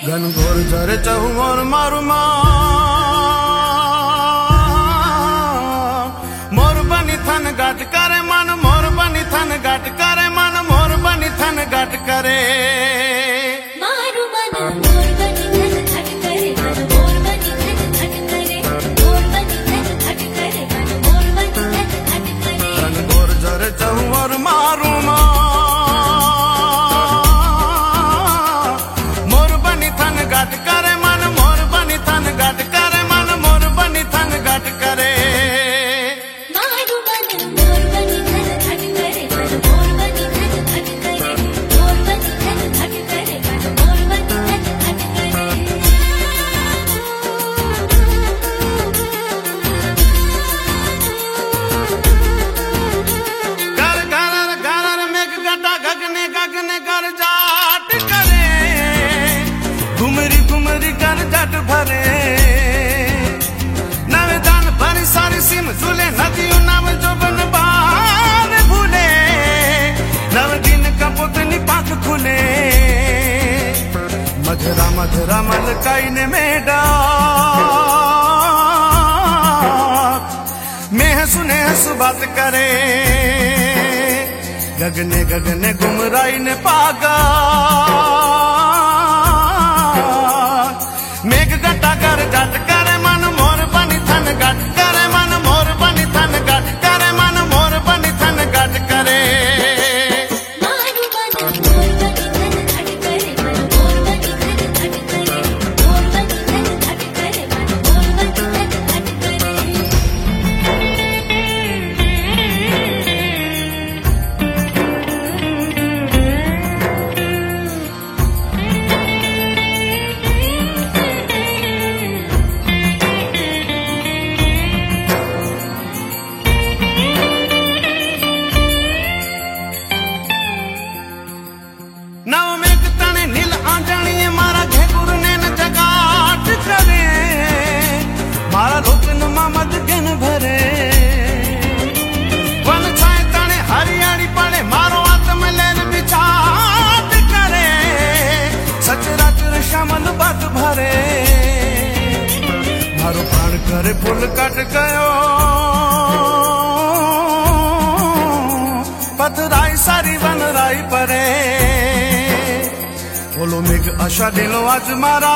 Gun ଗୋର ଚାହୁ ମୋର ମାରୁ ମୋର ବନି ଥାନ ଗାଟ କରେ ମନ ମୋର ବନି ଥାନ ଗାଟ କରେ ମନ ମୋର ବନି ଥାନ ଗାଟ କରେ रमन कैन मेडा मेह सुने सुबत करे। गगने गगने घुमराइन पागा। मेघ घटा कर जट कर अरे पुल कट गयो। पतराई सारी बन राई परे। बोलो मेघ आशा दिलो आज मारा।